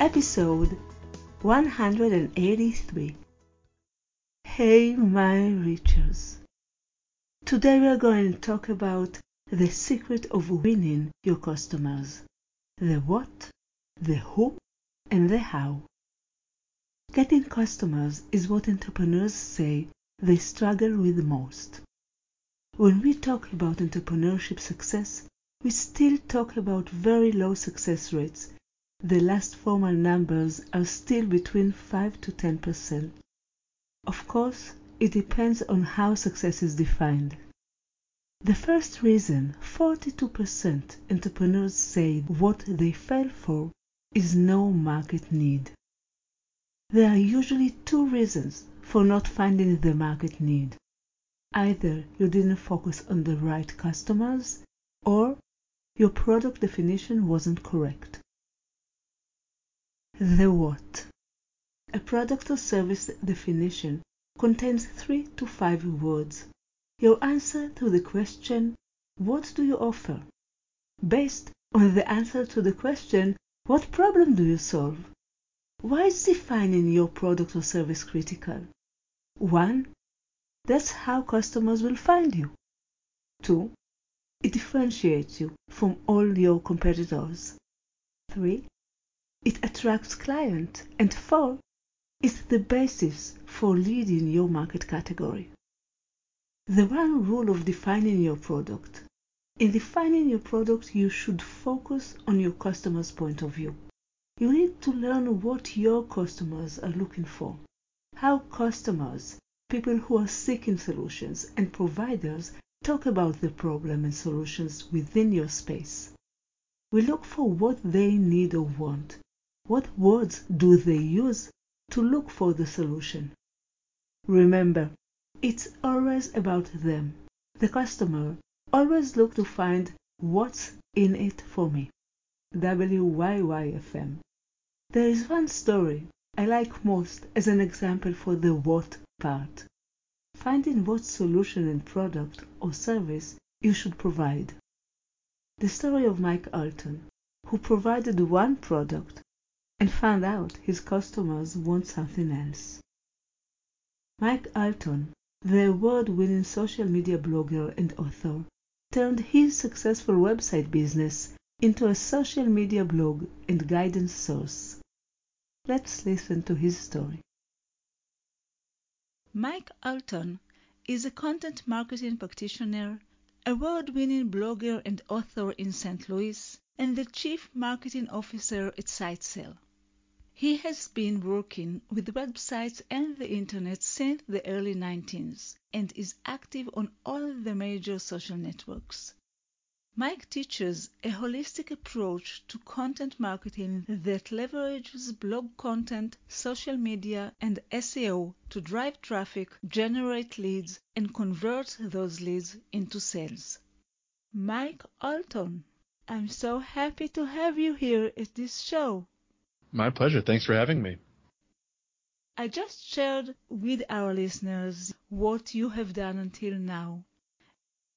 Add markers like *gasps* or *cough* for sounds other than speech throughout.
episode 183. Hey, my Richers. Today we are going to talk about the secret of winning your customers the what, the who, and the how. Getting customers is what entrepreneurs say they struggle with most. When we talk about entrepreneurship success, we still talk about very low success rates. The last formal numbers are still between 5 to 10%. Of course, it depends on how success is defined. The first reason 42% entrepreneurs say what they fail for is no market need. There are usually two reasons for not finding the market need. Either you didn't focus on the right customers or your product definition wasn't correct. The what? A product or service definition contains three to five words. Your answer to the question, What do you offer? based on the answer to the question, What problem do you solve? Why is defining your product or service critical? 1. That's how customers will find you. 2. It differentiates you from all your competitors. 3. It attracts clients. And 4. It's the basis for leading your market category. The one rule of defining your product. In defining your product, you should focus on your customer's point of view. You need to learn what your customers are looking for, how customers, people who are seeking solutions, and providers talk about the problem and solutions within your space. We look for what they need or want. What words do they use to look for the solution? Remember, it's always about them. The customer always look to find what's in it for me. WIIFM. There is one story I like most as an example for the what part finding what solution and product or service you should provide. The story of Mike Allton, who provided one product and found out his customers want something else. Mike Allton, the award winning social media blogger and author, turned his successful website business into a social media blog and guidance source. Let's listen to his story. Mike Allton is a content marketing practitioner, award-winning blogger and author in St. Louis, and the chief marketing officer at SiteSell. He has been working with websites and the internet since the early 90s and is active on all the major social networks. Mike teaches a holistic approach to content marketing that leverages blog content, social media, and SEO to drive traffic, generate leads, and convert those leads into sales. Mike Allton, I'm so happy to have you here at this show. My pleasure. Thanks for having me. I just shared with our listeners what you have done until now.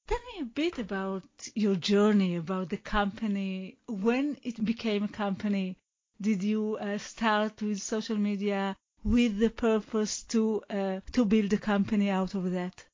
Tell me a bit about your journey, about the company, when it became a company. Did you uh, start with social media with the purpose to uh, to build a company out of that?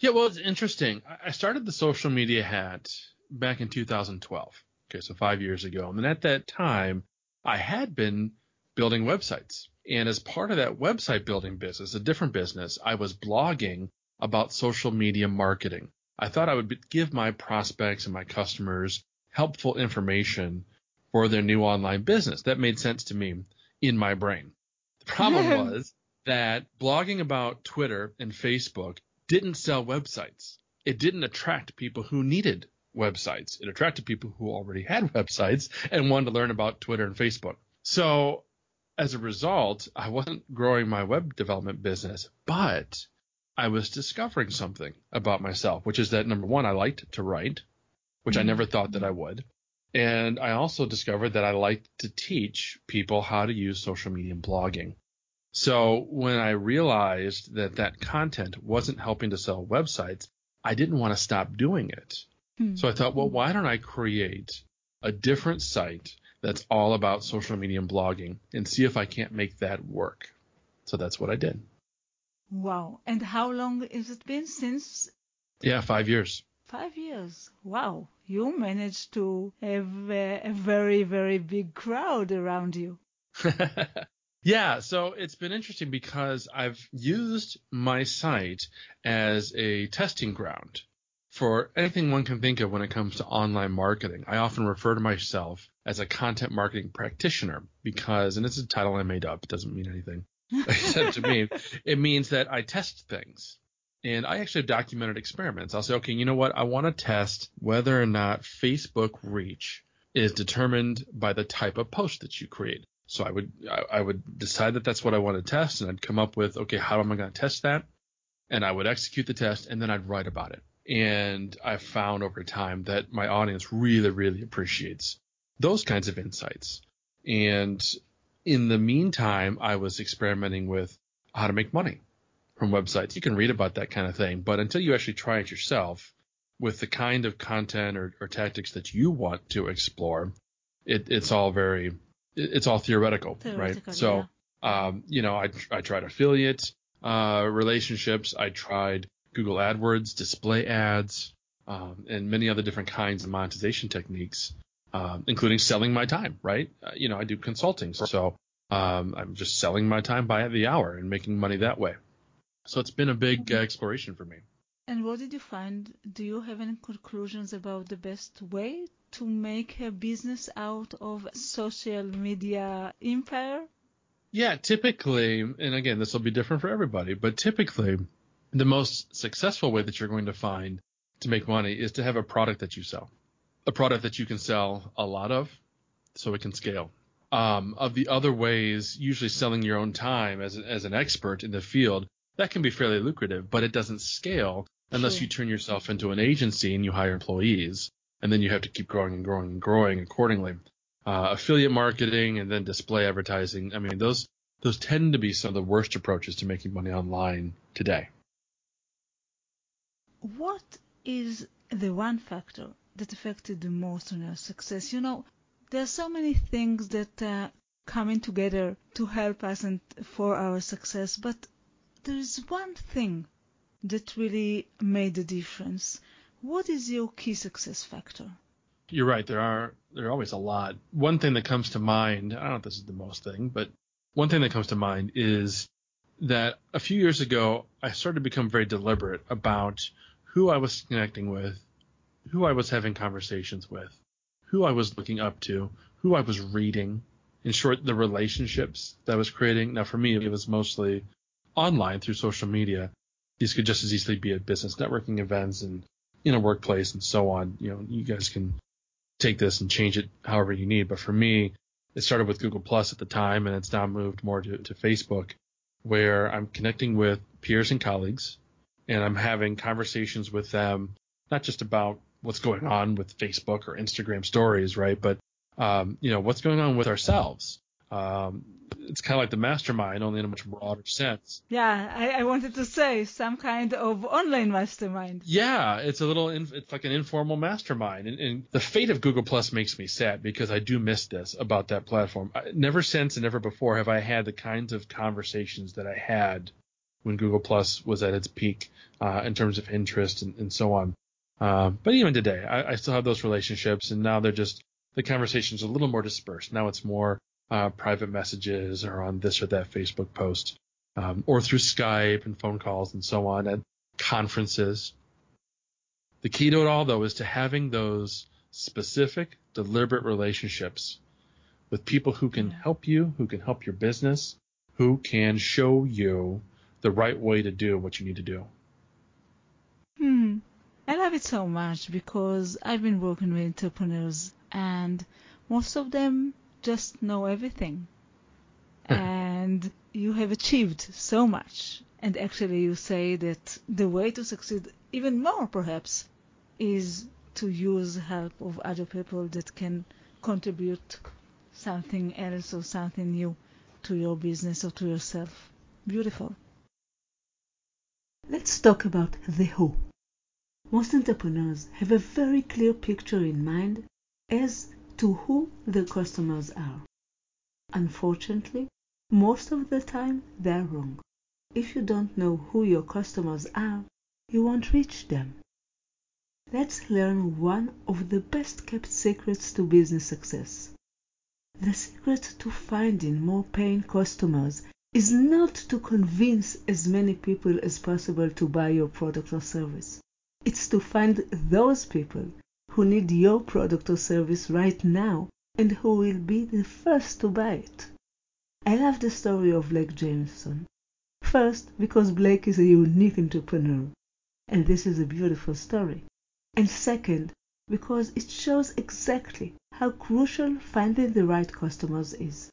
Yeah, well, it's interesting. I started the social media hat back in 2012. Okay, so five years ago. And at that time, I had been building websites. And as part of that website building business, a different business, I was blogging about social media marketing. I thought I would give my prospects and my customers helpful information for their new online business. That made sense to me in my brain. The problem was that blogging about Twitter and Facebook didn't sell websites. It didn't attract people who needed websites. It attracted people who already had *laughs* websites and wanted to learn about Twitter and Facebook. So as a result, I wasn't growing my web development business, but I was discovering something about myself, which is that number one, I liked to write, which mm-hmm. I never thought that I would. And I also discovered that I liked to teach people how to use social media and blogging. So when I realized that that content wasn't helping to sell websites, I didn't want to stop doing it. Hmm. So I thought, well, why don't I create a different site that's all about social media and blogging and see if I can't make that work. So that's what I did. Wow. And how long has it been since? Yeah, five years. Five years. Wow. You managed to have a, a very, very big crowd around you. *laughs* yeah. So it's been interesting because I've used my site as a testing ground for anything one can think of when it comes to online marketing. I often refer to myself as a content marketing practitioner because, and it's a title I made up, it doesn't mean anything. *laughs* to me, *laughs* it means that I test things. And I actually have documented experiments. I'll say, okay, you know what? I want to test whether or not Facebook reach is determined by the type of post that you create. So I would I, would decide that that's what I want to test, and I'd come up with, okay, how am I going to test that? And I would execute the test, and then I'd write about it. And I've found over time that my audience really, really appreciates those kinds of insights. And in the meantime, I was experimenting with how to make money from websites. You can read about that kind of thing, but until you actually try it yourself with the kind of content or, or tactics that you want to explore, it, it's all very, it's all theoretical, theoretical right? So, um, you know, I, I tried affiliate uh, relationships. I tried Google AdWords, display ads, um, and many other different kinds of monetization techniques, um, including selling my time, right? Uh, you know, I do consulting. So um, I'm just selling my time by the hour and making money that way. So it's been a big uh, exploration for me. And what did you find? Do you have any conclusions about the best way to make a business out of social media empire? Yeah, typically, and again, this will be different for everybody, but typically, the most successful way that you're going to find to make money is to have a product that you sell, a product that you can sell a lot of, so it can scale. Um, of the other ways, usually selling your own time as, as an expert in the field that can be fairly lucrative, but it doesn't scale unless sure. you turn yourself into an agency and you hire employees, and then you have to keep growing and growing and growing accordingly. Uh, affiliate marketing and then display advertising. I mean, those those tend to be some of the worst approaches to making money online today. What is the one factor that affected the most on your success? You know, there are so many things that uh, coming together to help us and for our success, but there's one thing that really made a difference. What is your key success factor? You're right. There are there are always a lot. One thing that comes to mind. I don't know if this is the most thing, but one thing that comes to mind is that a few years ago I started to become very deliberate about who I was connecting with, who I was having conversations with, who I was looking up to, who I was reading. In short, the relationships that I was creating. Now, for me, it was mostly online through social media. These could just as easily be at business networking events and in a workplace and so on. You know, you guys can take this and change it however you need. But for me, it started with Google Plus at the time, and it's now moved more to, to Facebook, where I'm connecting with peers and colleagues, and I'm having conversations with them, not just about what's going on with Facebook or Instagram stories, right? But um, you know, what's going on with ourselves? Um, it's kind of like the mastermind, only in a much broader sense. Yeah, I, I, wanted to say some kind of online mastermind. Yeah, it's a little, it's like an informal mastermind. And, and, the fate of Google Plus makes me sad because I do miss this about that platform. I, never since and never before have I had the kinds of conversations that I had when Google Plus was at its peak uh, in terms of interest and, and so on. Uh, but even today, I, I still have those relationships, and now they're just the conversation's a little more dispersed. Now it's more uh, private messages or on this or that Facebook post, um, or through Skype and phone calls and so on at conferences. The key to it all, though, is to having those specific, deliberate relationships with people who can help you, who can help your business, who can show you the right way to do what you need to do. Hmm. I love it so much because I've been working with entrepreneurs and most of them just know everything. Hmm. and you have achieved so much. And actually, you say that the way to succeed even more, perhaps, is to use help of other people that can contribute something else or something new to your business or to yourself. Beautiful. Let's talk about the who. Most entrepreneurs have a very clear picture in mind as to who the customers are. Unfortunately, most of the time they're wrong. If you don't know who your customers are, you won't reach them. Let's learn one of the best kept secrets to business success. The secret to finding more paying customers is not to convince as many people as possible to buy your product or service. It's to find those people who need your product or service right now and who will be the first to buy it. I love the story of Blake Jamieson. First, because Blake is a unique entrepreneur, and this is a beautiful story and second, because it shows exactly how crucial finding the right customers is.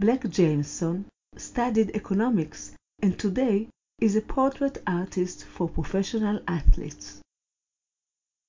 Blake Jamieson studied economics and today is a portrait artist for professional athletes.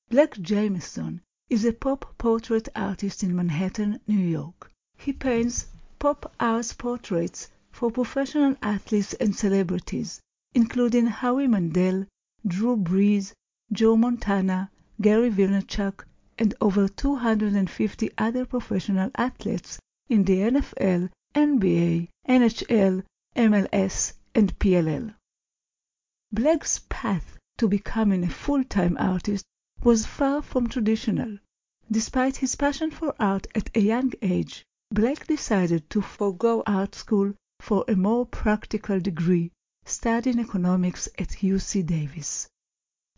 Blake Jamieson is a pop portrait artist in Manhattan, New York. He paints pop art portraits for professional athletes and celebrities, including Howie Mandel, Drew Brees, Joe Montana, Gary Vaynerchuk, and over 250 other professional athletes in the NFL, NBA, NHL, MLS, and PLL. Blake's path to becoming a full-time artist was far from traditional. Despite his passion for art at a young age, Blake decided to forego art school for a more practical degree, studying economics at UC Davis.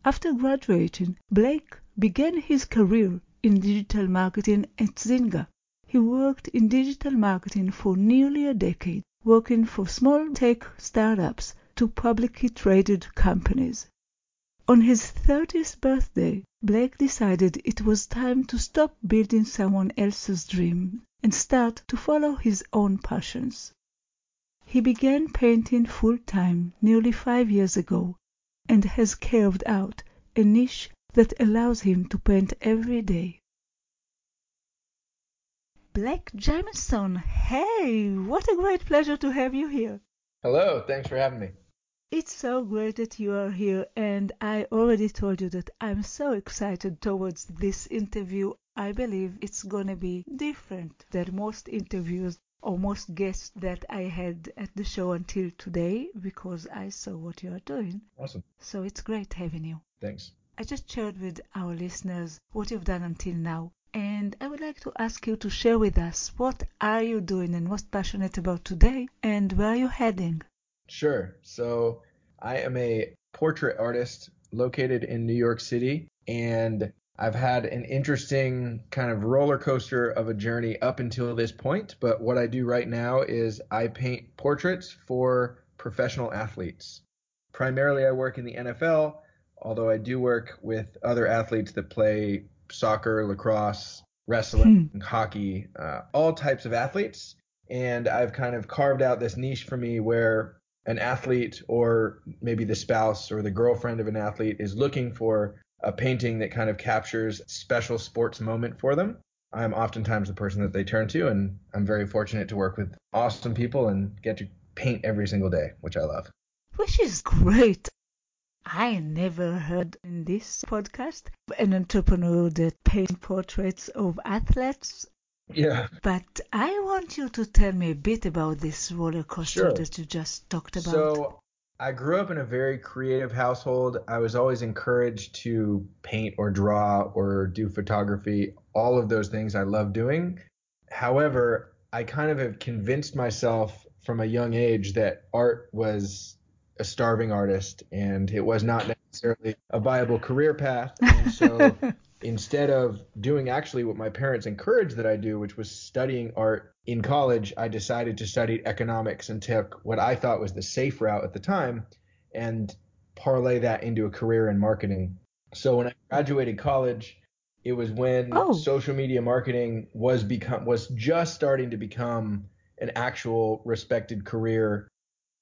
After graduating, Blake began his career in digital marketing at Zynga. He worked in digital marketing for nearly a decade, working for small tech startups to publicly traded companies. On his 30th birthday, Blake decided it was time to stop building someone else's dream and start to follow his own passions. He began painting full time nearly five years ago and has carved out a niche that allows him to paint every day. Blake Jamieson, hey, what a great pleasure to have you here. Hello, thanks for having me. It's so great that you are here, and I already told you that I'm so excited towards this interview. I believe it's gonna be different than most interviews or most guests that I had at the show until today because I saw what you are doing. Awesome. So it's great having you. Thanks. I just shared with our listeners what you've done until now. And I would like to ask you to share with us what are you doing and most passionate about today and where are you heading? Sure. So I am a portrait artist located in New York City and I've had an interesting kind of roller coaster of a journey up until this point, but what I do right now is I paint portraits for professional athletes. Primarily, I work in the NFL, although I do work with other athletes that play soccer, lacrosse, wrestling, hmm. hockey, uh, all types of athletes. And I've kind of carved out this niche for me where an athlete or maybe the spouse or the girlfriend of an athlete is looking for a painting that kind of captures special sports moment for them. I'm oftentimes the person that they turn to, and I'm very fortunate to work with awesome people and get to paint every single day, which I love. Which is great. I never heard in this podcast an entrepreneur that paints portraits of athletes. Yeah. But I want you to tell me a bit about this roller coaster sure. that you just talked about. So I grew up in a very creative household. I was always encouraged to paint or draw or do photography. All of those things I love doing. However, I kind of have convinced myself from a young age that art was a starving artist and it was not necessarily a viable career path. And so *laughs* instead of doing actually what my parents encouraged that I do, which was studying art in college, I decided to study economics and took what I thought was the safe route at the time and parlay that into a career in marketing. So when I graduated college, it was when Oh. social media marketing was become was just starting to become an actual respected career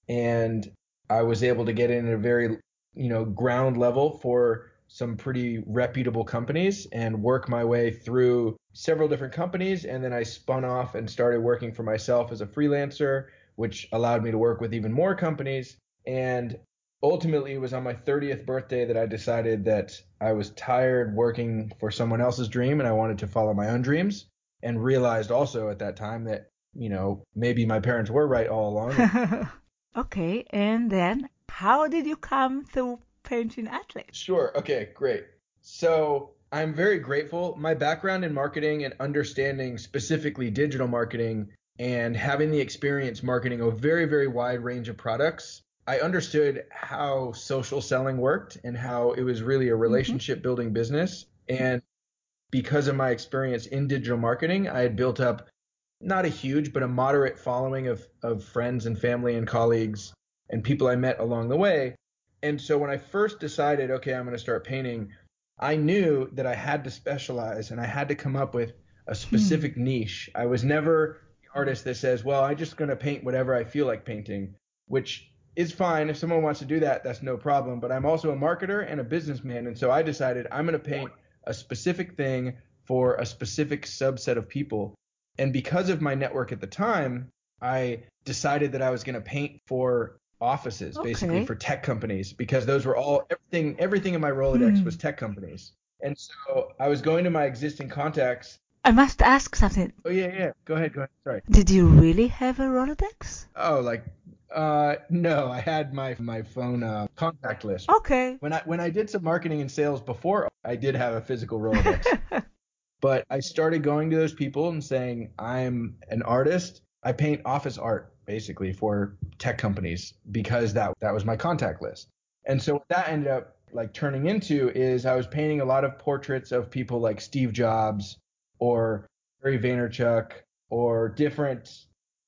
and I was able to get in at a very you know ground level for some pretty reputable companies and work my way through several different companies. And then I spun off and started working for myself as a freelancer which allowed me to work with even more companies. And ultimately it was on my 30th birthday that I decided that I was tired working for someone else's dream and I wanted to follow my own dreams and realized also at that time that you know maybe my parents were right all along. *laughs* Okay, and then how did you come to painting athletes? Sure. Okay, great. So I'm very grateful. My background in marketing and understanding specifically digital marketing and having the experience marketing a very, very wide range of products, I understood how social selling worked and how it was really a mm-hmm. relationship building business. And because of my experience in digital marketing, I had built up not a huge, but a moderate following of, of friends and family and colleagues and people I met along the way. And so when I first decided, okay, I'm going to start painting, I knew that I had to specialize and I had to come up with a hmm. specific niche. I was never the artist that says, well, I'm just going to paint whatever I feel like painting, which is fine. If someone wants to do that, that's no problem. But I'm also a marketer and a businessman. And so I decided I'm going to paint a specific thing for a specific subset of people. And because of my network at the time, I decided that I was going to paint for offices, basically for tech companies, because those were all everything. Everything in my Rolodex Hmm. was tech companies. And so I was going to my existing contacts. I must ask something. Oh yeah, yeah. Go ahead, go ahead. Sorry. Did you really have a Rolodex? Oh, like, uh, no, I had my my phone uh, contact list. Okay. When I when I did some marketing and sales before, I did have a physical *laughs* Rolodex. but I started going to those people and saying, I'm an artist. I paint office art basically for tech companies because that that was my contact list. And so what that ended up like turning into is I was painting a lot of portraits of people like Steve Jobs or Gary Vaynerchuk or different,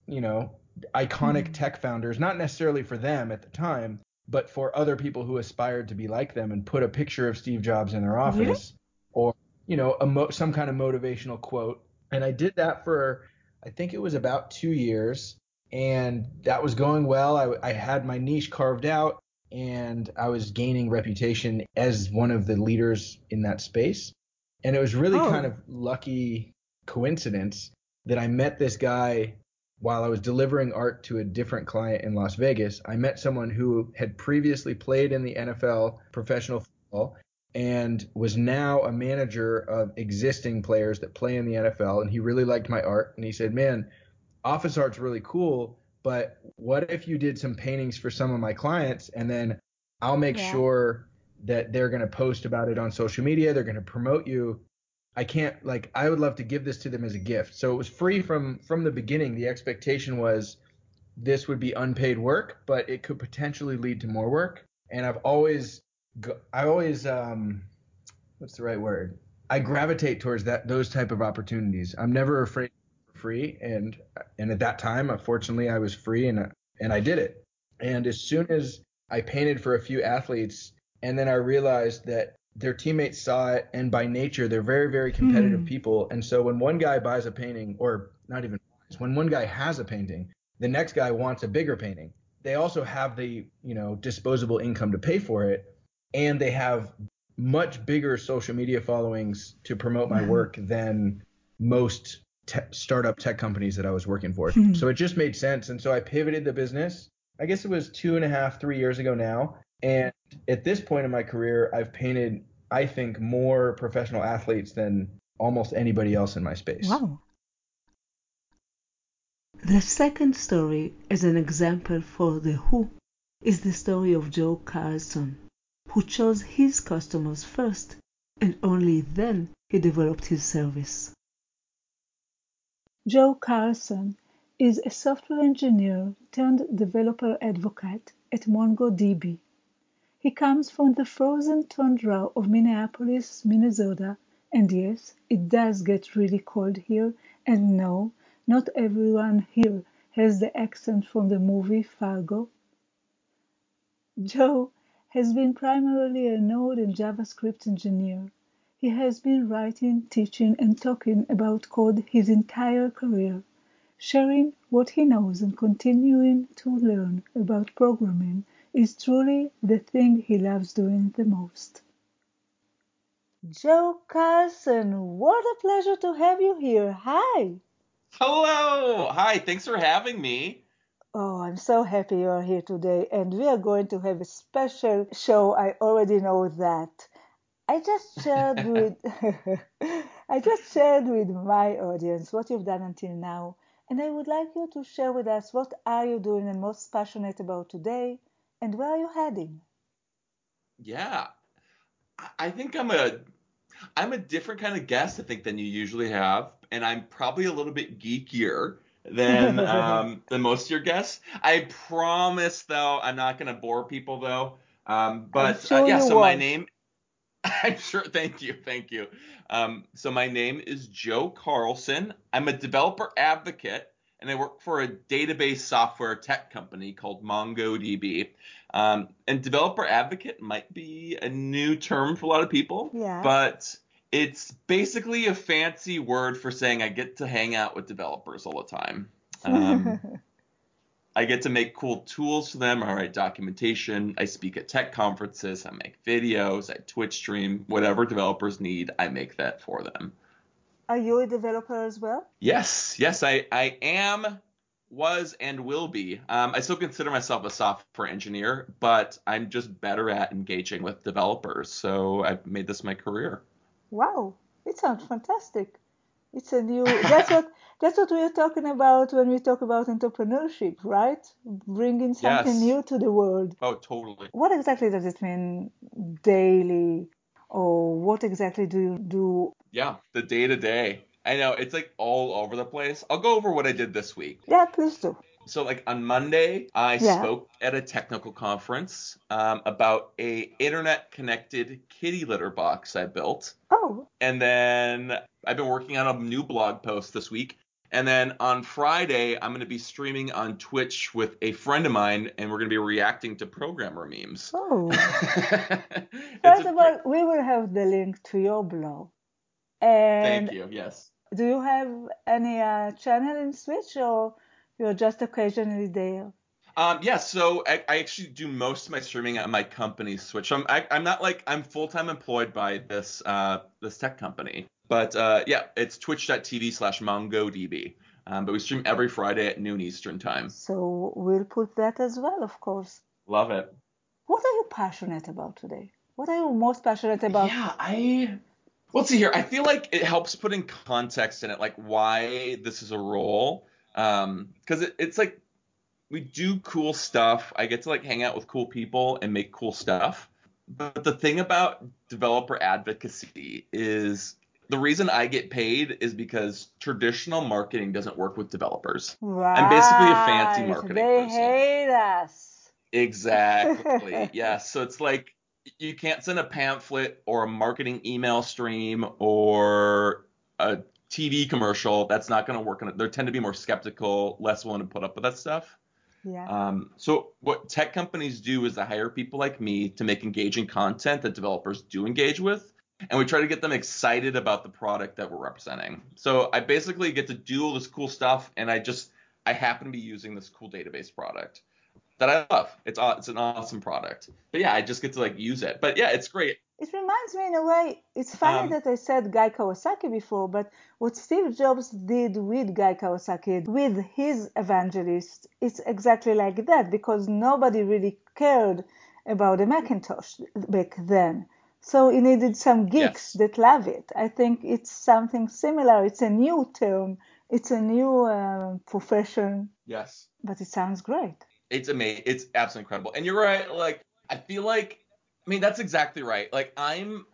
you know, iconic Hmm. tech founders, not necessarily for them at the time, but for other people who aspired to be like them and put a picture of Steve Jobs in their office or you know, a mo- some kind of motivational quote. And I did that for, I think it was about two years, and that was going well. I, I had my niche carved out, and I was gaining reputation as one of the leaders in that space. And it was really Oh. kind of lucky coincidence that I met this guy while I was delivering art to a different client in Las Vegas. I met someone who had previously played in the NFL professional football and was now a manager of existing players that play in the NFL. And he really liked my art. And he said, Man, office art's really cool, but what if you did some paintings for some of my clients and then I'll make Yeah. sure that they're going to post about it on social media, they're going to promote you. I can't like I would love to give this to them as a gift. So it was free from from the beginning. The expectation was this would be unpaid work, but it could potentially lead to more work. And I've always I always um what's the right word? I gravitate towards that those type of opportunities. I'm never afraid free and and at that time unfortunately I was free and and I did it. And as soon as I painted for a few athletes and then I realized that their teammates saw it and by nature they're very very competitive Hmm. people and so when one guy buys a painting or not even buys, when one guy has a painting the next guy wants a bigger painting they also have the you know disposable income to pay for it and they have much bigger social media followings to promote my work than most te- startup tech companies that I was working for. Hmm. so it just made sense. And so I pivoted the business. I guess it was two and a half, three years ago now. And at this point in my career, I've painted, I think, more professional athletes than almost anybody else in my space. Wow. The second story, as an example for the who, is the story of Joe Karlsson, who chose his customers first and only then he developed his service. Joe Karlsson is a software engineer turned developer advocate at MongoDB. He comes from the frozen tundra of Minneapolis, Minnesota, and yes, it does get really cold here, and no, not everyone here has the accent from the movie Fargo. Joe has been primarily a Node and JavaScript engineer. He has been writing, teaching, and talking about code his entire career, sharing what he knows and continuing to learn about programming is truly the thing he loves doing the most. Joe Karlsson, what a pleasure to have you here. Hi. Hello. Hi. Thanks for having me. Oh, I'm so happy you are here today, and we are going to have a special show. I already know that. I just shared with *laughs* I just shared with my audience what you've done until now, and I would like you to share with us what are you doing and most passionate about today, and where are you heading? Yeah, I think I'm a I'm a different kind of guest I think than you usually have, and I'm probably a little bit geekier than *laughs* um, than most of your guests. I promise though I'm not going to bore people though. Um, but sure uh, yeah, so won't. my name *laughs* I'm sure. Thank you. Thank you. Um, so my name is Joe Karlsson. I'm a developer advocate, and I work for a database software tech company called MongoDB. Um, and developer advocate might be a new term for a lot of people, Yeah. but it's basically a fancy word for saying I get to hang out with developers all the time. Um, *laughs* I get to make cool tools for them. I write documentation. I speak at tech conferences. I make videos. I Twitch stream. Whatever developers need, I make that for them. Are you a developer as well? Yes, yes, I, I am, was, and will be. Um, I still consider myself a software engineer, but I'm just better at engaging with developers. So I've made this my career. Wow, it sounds fantastic. It's a new. That's what *laughs* that's what we're talking about when we talk about entrepreneurship, right? Bringing something Yes. new to the world. Oh, totally. What exactly does it mean daily, or what exactly do you do? Yeah, the day to day. I know it's like all over the place. I'll go over what I did this week. Yeah, please do. So like on Monday, I Yeah. spoke at a technical conference um, about a internet connected kitty litter box I built, Oh, and then I've been working on a new blog post this week. And then on Friday, I'm going to be streaming on Twitch with a friend of mine, and we're going to be reacting to programmer memes. oh. *laughs* First of all, we will have the link to your blog. And thank you. Yes. do you have any uh, channel in Twitch, or you're just occasionally there? Um, yeah, so I, I actually do most of my streaming at my company Twitch. I'm I, I'm not like I'm full time employed by this uh this tech company, but uh yeah, it's twitch.tv slash mongodb. Um, but we stream every Friday at noon Eastern time. So we'll put that as well, of course. Love it. What are you passionate about today? What are you most passionate about? Yeah, I. Let's see here. I feel like it helps put in context in it, like why this is a role. Um, because it, it's like we do cool stuff. I get to like hang out with cool people and make cool stuff. But the thing about developer advocacy is the reason I get paid is because traditional marketing doesn't work with developers. Right. I'm basically a fancy marketing They person. hate us. Exactly. *laughs* yeah. So it's like you can't send a pamphlet or a marketing email stream or a TV commercial. That's not going to work. They tend to be more skeptical, less willing to put up with that stuff. Yeah. Um, so what tech companies do is they hire people like me to make engaging content that developers do engage with, and we try to get them excited about the product that we're representing. So I basically get to do all this cool stuff, and I just I happen to be using this cool database product that I love. It's it's an awesome product. But yeah, I just get to like use it. But yeah, it's great. It reminds me in a way, it's funny Um, that I said Guy Kawasaki before, but what Steve Jobs did with Guy Kawasaki, with his evangelist, it's exactly like that because nobody really cared about the Macintosh back then. So he needed some geeks Yes. that love it. I think it's something similar. It's a new term, it's a new uh, profession, Yes. but it sounds great. It's amazing. It's absolutely incredible. And you're right. Like, I feel like, I mean, that's exactly right. Like, I'm,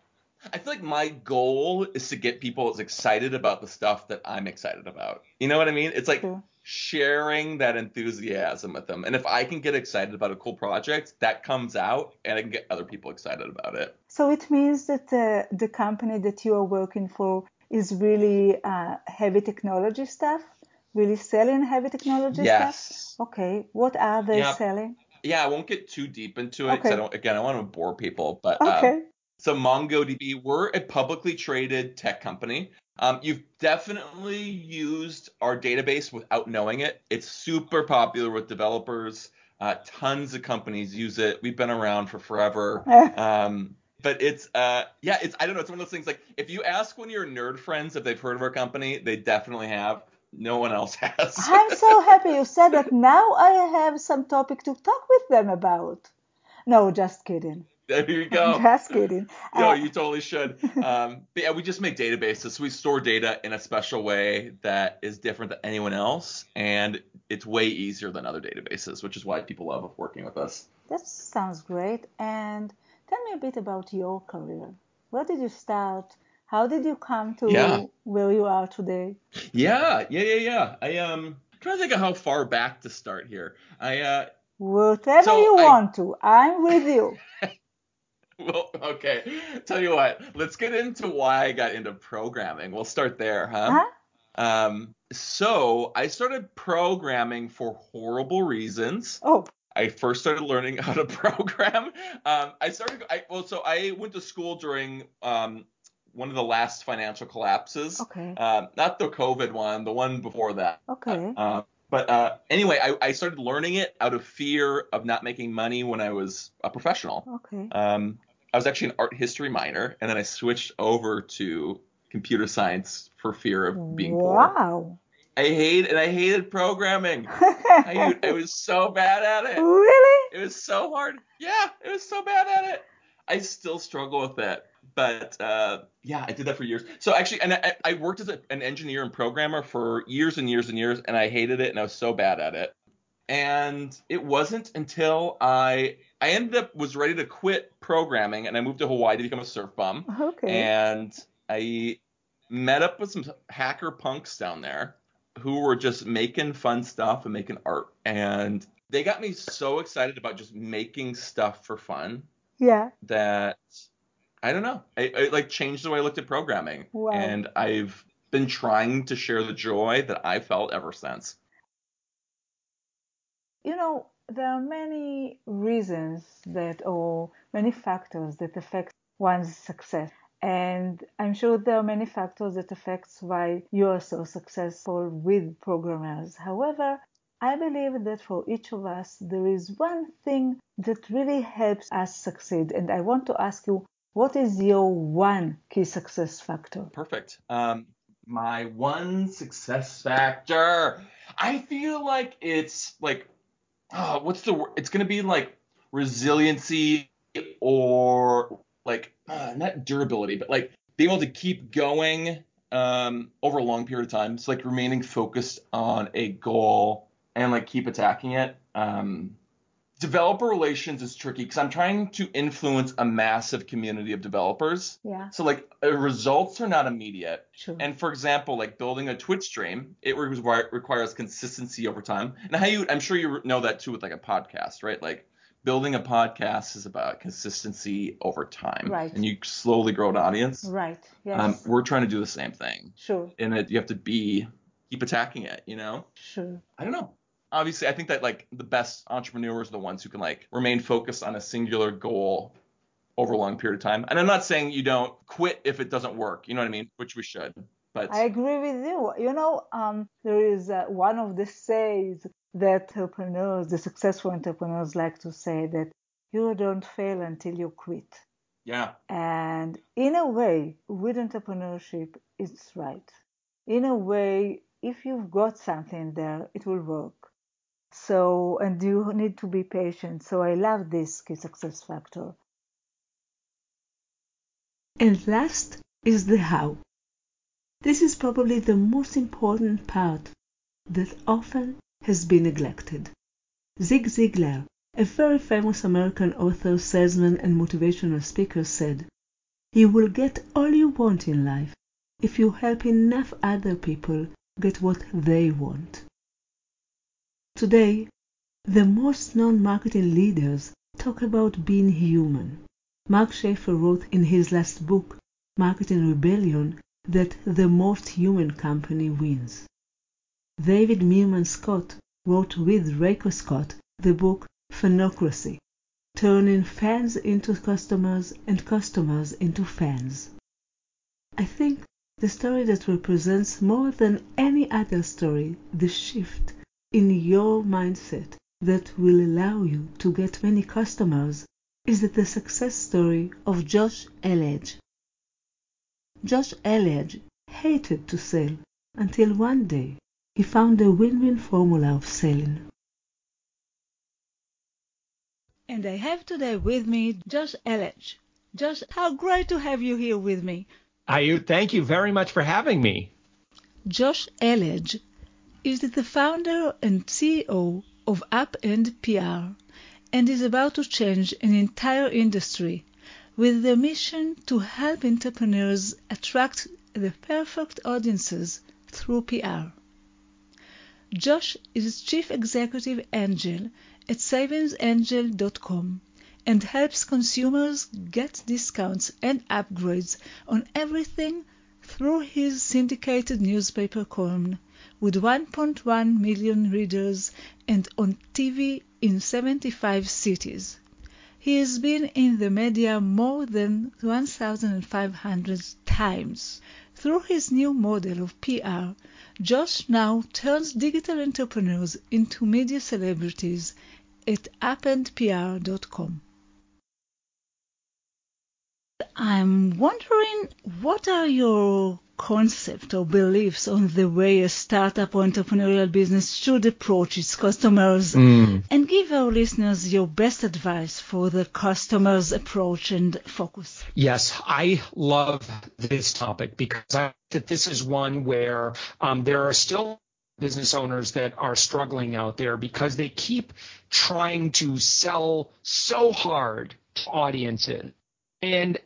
I feel like my goal is to get people as excited about the stuff that I'm excited about. You know what I mean? It's like True. sharing that enthusiasm with them. And if I can get excited about a cool project, that comes out and I can get other people excited about it. So it means that uh, the company that you are working for is really uh, heavy technology stuff, really selling heavy technology stuff. Yes. Okay, what are they Yep. selling? yeah, I won't get too deep into it. Okay. I don't. Again, I want to bore people, but um, Okay. So MongoDB, we're a publicly traded tech company. Um, you've definitely used our database without knowing it. It's super popular with developers. Uh, tons of companies use it. We've been around for forever. *laughs* Um, but it's uh, yeah, it's I don't know. It's one of those things like if you ask one of your nerd friends if they've heard of our company, they definitely have. No one else *laughs* has. I'm so happy you said that. *laughs* Now I have some topic to talk with them about. No, just kidding. there you go. *laughs* Just kidding. Yo, Uh, you totally should. Um, but yeah, we just make databases. So we store data in a special way that is different than anyone else, and it's way easier than other databases, which is why people love working with us. That sounds great. And tell me a bit about your career. Where did you start? How did you come to Yeah. where you are today? Yeah, yeah, yeah, yeah. I um trying to think of how far back to start here. I uh Whatever So you I- want to. I'm with you. *laughs* well okay. Tell you what, let's get into why I got into programming. We'll start there, huh? Huh? Um so I started programming for horrible reasons. Oh, I first started learning *laughs* how to program. Um, I started. I, well, so I went to school during um, one of the last financial collapses. okay. Um, not the COVID one, the one before that. Okay. Uh, but uh, anyway, I, I started learning it out of fear of not making money when I was a professional. Okay. Um, I was actually an art history minor, and then I switched over to computer science for fear of being poor. Wow. I hate and I hated programming. *laughs* I, I was so bad at it. really? It was so hard. Yeah, it was so bad at it. I still struggle with that. But uh, yeah, I did that for years. So actually, and I, I worked as a, an engineer and programmer for years and years and years, and I hated it, and I was so bad at it. And it wasn't until I I ended up was ready to quit programming, and I moved to Hawaii to become a surf bum. Okay. And I met up with some hacker punks down there who were just making fun stuff and making art. And they got me so excited about just making stuff for fun yeah. that I don't know. I, I like changed the way I looked at programming. Wow. And I've been trying to share the joy that I felt ever since. You know, there are many reasons that, or many factors that affect one's success. And I'm sure there are many factors that affects why you are so successful with programmers. However, I believe that for each of us, there is one thing that really helps us succeed. And I want to ask you, what is your one key success factor? Perfect. Um, my one success factor. I feel like it's like, oh, what's the word? It's gonna be like resiliency or like uh, not durability, but like being able to keep going um, over a long period of time. It's like remaining focused on a goal and like keep attacking it. Um, developer relations is tricky because I'm trying to influence a massive community of developers. Yeah, So like uh, results are not immediate. sure. And for example, like building a Twitch stream, it require, requires consistency over time. And how you, I'm sure you know that too with like a podcast, right? Like building a podcast is about consistency over time, Right. And you slowly grow an audience. right. Yes. Um, we're trying to do the same thing, sure. and it, you have to be keep attacking it. You know, Sure. I don't know. Obviously, I think that like the best entrepreneurs are the ones who can like remain focused on a singular goal over a long period of time. And I'm not saying you don't quit if it doesn't work. You know what I mean? Which we should. But I agree with you. You know, um, there is uh, one of the says that entrepreneurs, the successful entrepreneurs, like to say that you don't fail until you quit. yeah, And in a way, with entrepreneurship, it's right. In a way, if you've got something there, it will work. So, and you need to be patient. So, I love this key success factor. And last is the how. This is probably the most important part that often has been neglected. Zig Ziglar, a very famous American author, salesman, and motivational speaker, said, You will get all you want in life if you help enough other people get what they want. Today, the most known marketing leaders talk about being human. Mark Schaefer wrote in his last book, Marketing Rebellion, that the most human company wins. David Meerman Scott wrote with Reiko Scott the book fanocracy, turning fans into customers and customers into fans. I think the story that represents more than any other story the shift in your mindset that will allow you to get many customers is the success story of Josh Elledge. Josh Elledge hated to sell until one day he found a win-win formula of selling. And I have today with me Josh Elledge. Josh, how great to have you here with me. Hayut, thank you very much for having me. Josh Elledge is the founder and CEO of Upend PR and is about to change an entire industry with the mission to help entrepreneurs attract the perfect audiences through PR. Josh is Chief Executive Angel at SavingsAngel.com and helps consumers get discounts and upgrades on everything through his syndicated newspaper column with 1.1 million readers and on TV in 75 cities. He has been in the media more than 1,500 times. Through his new model of PR, Josh now turns digital entrepreneurs into media celebrities at upendpr.com. I'm wondering what are your concepts or beliefs on the way a startup or entrepreneurial business should approach its customers Mm. and give our listeners your best advice for the customer's approach and focus. Yes, I love this topic because I think that this is one where um, there are still business owners that are struggling out there because they keep trying to sell so hard to audiences. And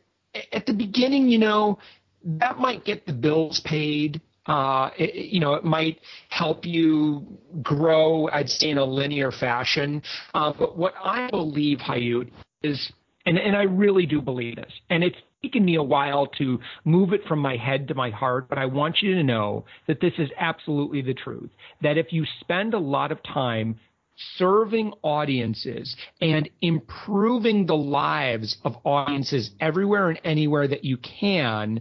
at the beginning, you know, that might get the bills paid. Uh, it, you know, it might help you grow, I'd say, in a linear fashion. Uh, but what I believe, Hayut, is, and, and I really do believe this, and it's taken me a while to move it from my head to my heart, but I want you to know that this is absolutely the truth. That if you spend a lot of time serving audiences and improving the lives of audiences everywhere and anywhere that you can,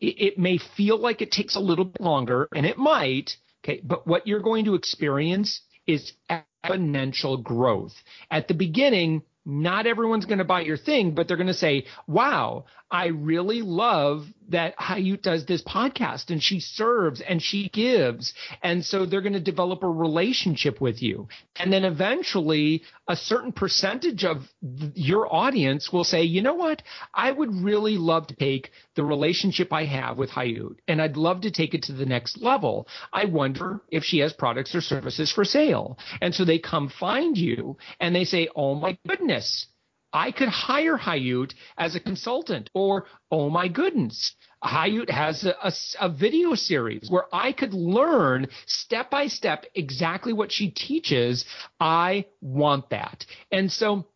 it, may feel like it takes a little bit longer, and it might. Okay, but what you're going to experience is exponential growth. At the beginning, not everyone's going to buy your thing, but they're going to say, wow, I really love that Hayut does this podcast and she serves and she gives. And so they're going to develop a relationship with you. And then eventually a certain percentage of th- your audience will say, you know what? I would really love to take the relationship I have with Hayut and I'd love to take it to the next level. I wonder if she has products or services for sale. And so they come find you and they say, oh my goodness. I could hire Hayut as a consultant, or oh my goodness, Hayut has a, a, a video series where I could learn step by step exactly what she teaches. I want that. And so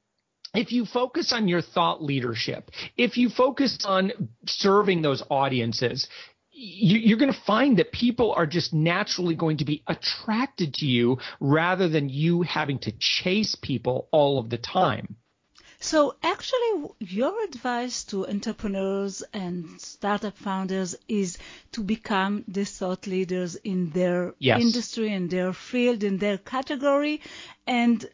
if you focus on your thought leadership, if you focus on serving those audiences, you, you're going to find that people are just naturally going to be attracted to you rather than you having to chase people all of the time. So actually, your advice to entrepreneurs and startup founders is to become the thought leaders in their Yes. industry, in their field, in their category. And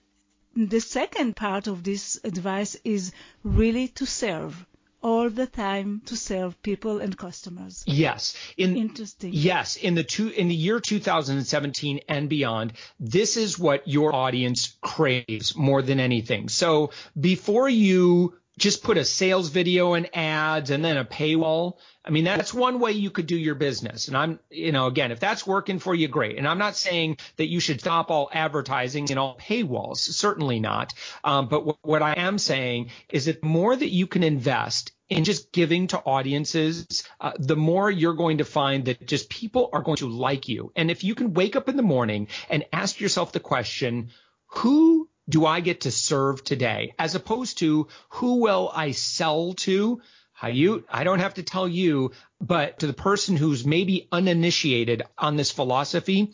the second part of this advice is really to serve all the time, to serve people and customers. Yes. In Interesting. Yes, in the two in the year 2017 and beyond, this is what your audience craves more than anything. So before you just put a sales video and ads and then a paywall, I mean that's one way you could do your business. And I'm, you know, again, if that's working for you, great. And I'm not saying that you should stop all advertising and all paywalls, certainly not. Um, but what, what I am saying is that the more that you can invest in just giving to audiences, uh, the more you're going to find that just people are going to like you. And if you can wake up in the morning and ask yourself the question, who do I get to serve today? As opposed to who will I sell to? Hayut, I don't have to tell you, but to the person who's maybe uninitiated on this philosophy,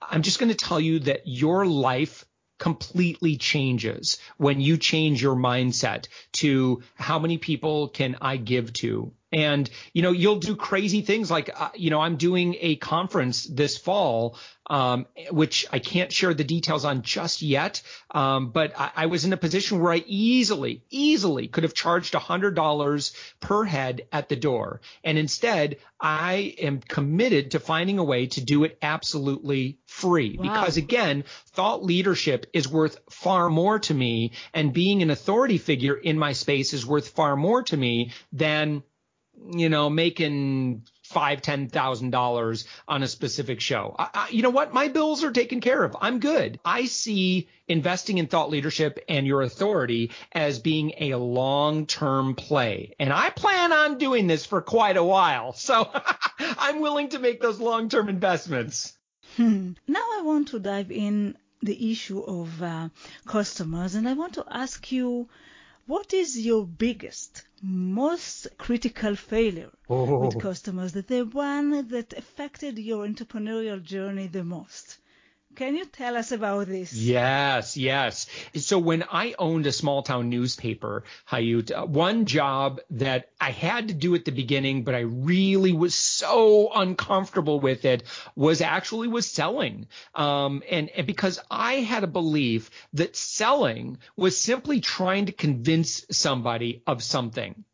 I'm just going to tell you that your life completely changes when you change your mindset to how many people can I give to and, you know, you'll do crazy things like, uh, you know, I'm doing a conference this fall, um, which I can't share the details on just yet. Um, but I, I, was in a position where I easily, easily could have charged $100 per head at the door. And instead, I am committed to finding a way to do it absolutely free. Wow. Because again, thought leadership is worth far more to me and being an authority figure in my space is worth far more to me than you know, making five, ten thousand dollars on a specific show. I, I, you know what? My bills are taken care of. I'm good. I see investing in thought leadership and your authority as being a long-term play, and I plan on doing this for quite a while. *laughs* So *laughs* I'm willing to make those long-term investments. Hmm. *laughs* Now I want to dive in the issue of uh, customers, and I want to ask you what is your biggest, most critical failure oh. with customers? That the one that affected your entrepreneurial journey the most? Can you tell us about this? Yes, yes. So when I owned a small town newspaper, Hayut, uh, one job that I had to do at the beginning, but I really was so uncomfortable with it was actually was selling. Um, and, and because I had a belief that selling was simply trying to convince somebody of something.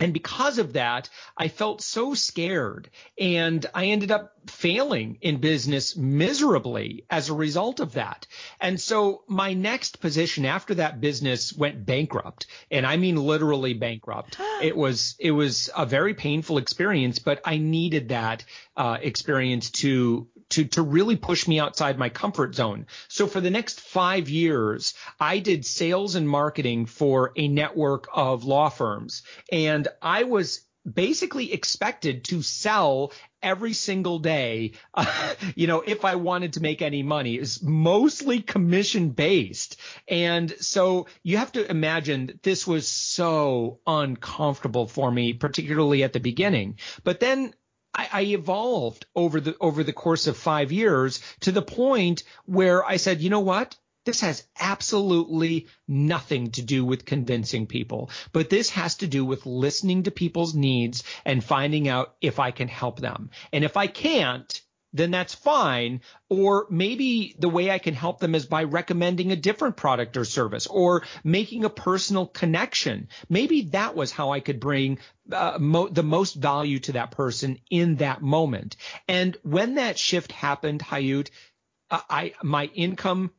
And because of that, I felt so scared and I ended up failing in business miserably as a result of that. And so my next position after that business went bankrupt and I mean literally bankrupt. *gasps* it was, it was a very painful experience, but I needed that uh, experience to to to really push me outside my comfort zone. So for the next 5 years, I did sales and marketing for a network of law firms. And I was basically expected to sell every single day uh, *laughs* you know if i wanted to make any money. Is mostly commission based and so you have to imagine this was so uncomfortable for me particularly at the beginning. But then I, I evolved over the over the course of five years to the point where I said, you know what? This has absolutely nothing to do with convincing people, but this has to do with listening to people's needs and finding out if I can help them. And if I can't, then that's fine. Or maybe the way I can help them is by recommending a different product or service or making a personal connection. Maybe that was how I could bring uh, mo- the most value to that person in that moment. And when that shift happened, Hayut, I, my income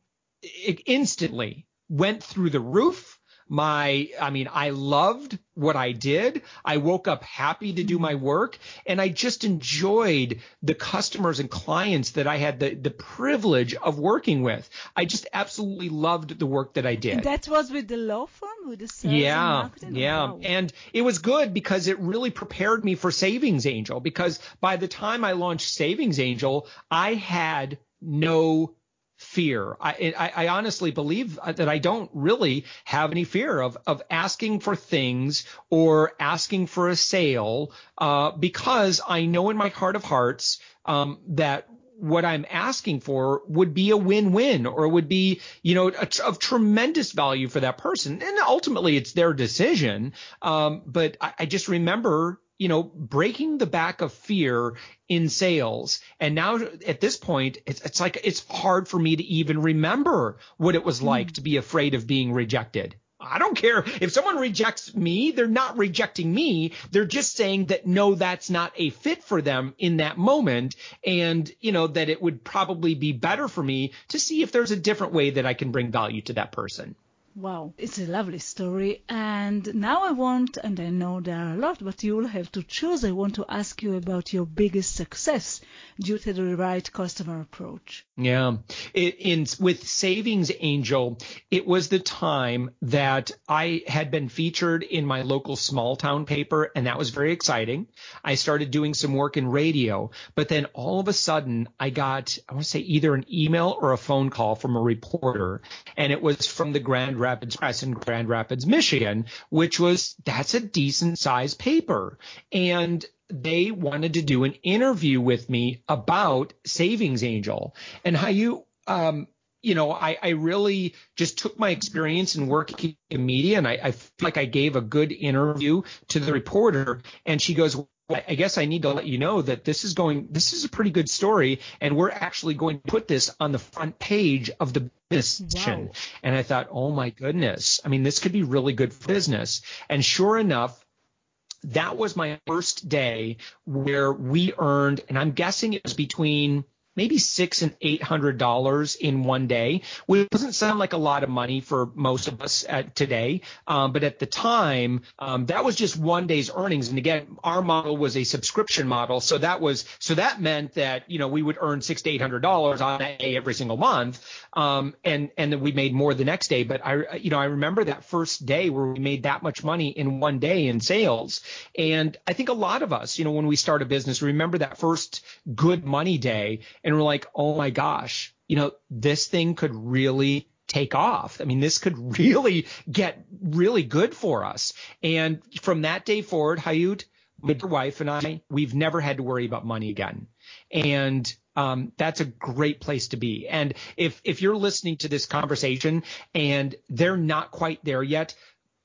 instantly went through the roof my i mean i loved what i did. I woke up happy to do mm-hmm. my work and i just enjoyed the customers and clients that i had the the privilege of working with. I just absolutely loved the work that i did. And that was with the law firm with the sales yeah and yeah. Wow. and it was good because it really prepared me for savings angel because by the time i launched savings angel i had no fear. I, I, I, honestly believe that I don't really have any fear of, of asking for things or asking for a sale, uh, because I know in my heart of hearts, um, that what I'm asking for would be a win-win or would be, you know, of tremendous value for that person. And ultimately it's their decision. Um, but I, I just remember you know, breaking the back of fear in sales. And now at this point, it's, it's like it's hard for me to even remember what it was like mm. to be afraid of being rejected. I don't care if someone rejects me, they're not rejecting me. They're just saying that no, that's not a fit for them in that moment. And, you know, that it would probably be better for me to see if there's a different way that I can bring value to that person. Wow, it's a lovely story. And now I want, and I know there are a lot, but you will have to choose. I want to ask you about your biggest success due to the right customer approach. Yeah. It, in, with Savings Angel, it was the time that I had been featured in my local small town paper, and that was very exciting. I started doing some work in radio, but then all of a sudden I got, I want to say either an email or a phone call from a reporter, and it was from the Grand Rapids Press in Grand Rapids, Michigan, which was that's a decent sized paper. And they wanted to do an interview with me about Savings Angel and how you um you know, I, I really just took my experience in working in media and I, I feel like I gave a good interview to the reporter. And she goes, I guess I need to let you know that this is going, this is a pretty good story, and we're actually going to put this on the front page of the business. Wow. And I thought, oh my goodness, I mean, this could be really good for business. And sure enough, that was my first day where we earned, and I'm guessing it was between maybe six and eight hundred dollars in one day, which doesn't sound like a lot of money for most of us at today. Um, but at the time, um, that was just one day's earnings. And again, our model was a subscription model, so that was so that meant that you know we would earn six to eight hundred dollars on that day every single month, um, and and then we made more the next day. But I you know I remember that first day where we made that much money in one day in sales, and I think a lot of us, you know, when we start a business, remember that first good money day and we're like, oh my gosh, you know, this thing could really take off. I mean, this could *laughs* really get really good for us. And from that day forward, Hayut, my wife and I, we've never had to worry about money again. And um, that's a great place to be. And if if you're listening to this conversation and they're not quite there yet,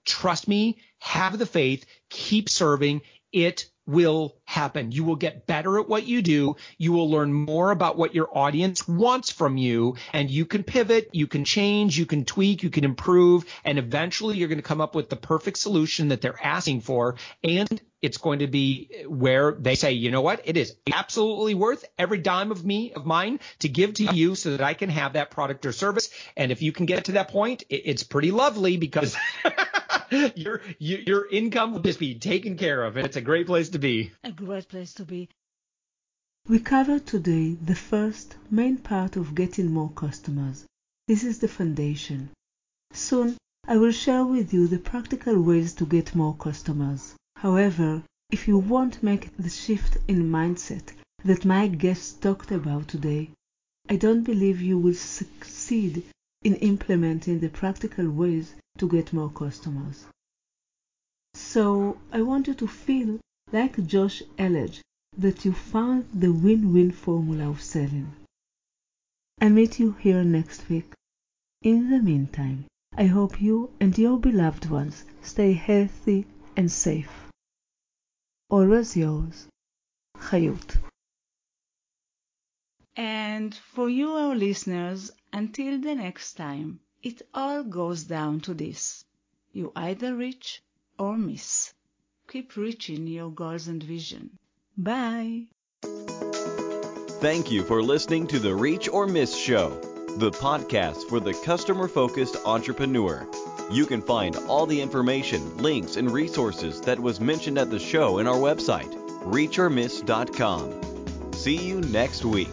trust me, have the faith, keep serving. It will happen. You will get better at what you do. You will learn more about what your audience wants from you and you can pivot, you can change, you can tweak, you can improve, and eventually you're going to come up with the perfect solution that they're asking for. And it's going to be where they say, you know what? It is absolutely worth every dime of me, of mine to give to you so that I can have that product or service. And if you can get to that point, it's pretty lovely because *laughs* *laughs* your, your income will just be taken care of. And it's a great place to be. A great place to be. We covered today the first main part of getting more customers. This is the foundation. Soon, I will share with you the practical ways to get more customers. However, if you won't make the shift in mindset that my guests talked about today, I don't believe you will succeed in implementing the practical ways to get more customers. So I want you to feel like Josh Elledge that you found the win-win formula of selling. I meet you here next week. In the meantime, I hope you and your beloved ones stay healthy and safe. Always yours, Hayut. And for you, our listeners, until the next time, it all goes down to this. You either reach or miss. Keep reaching your goals and vision. Bye. Thank you for listening to the Reach or Miss Show, the podcast for the customer focused entrepreneur. You can find all the information, links, and resources that was mentioned at the show in our website, reachormiss.com. See you next week.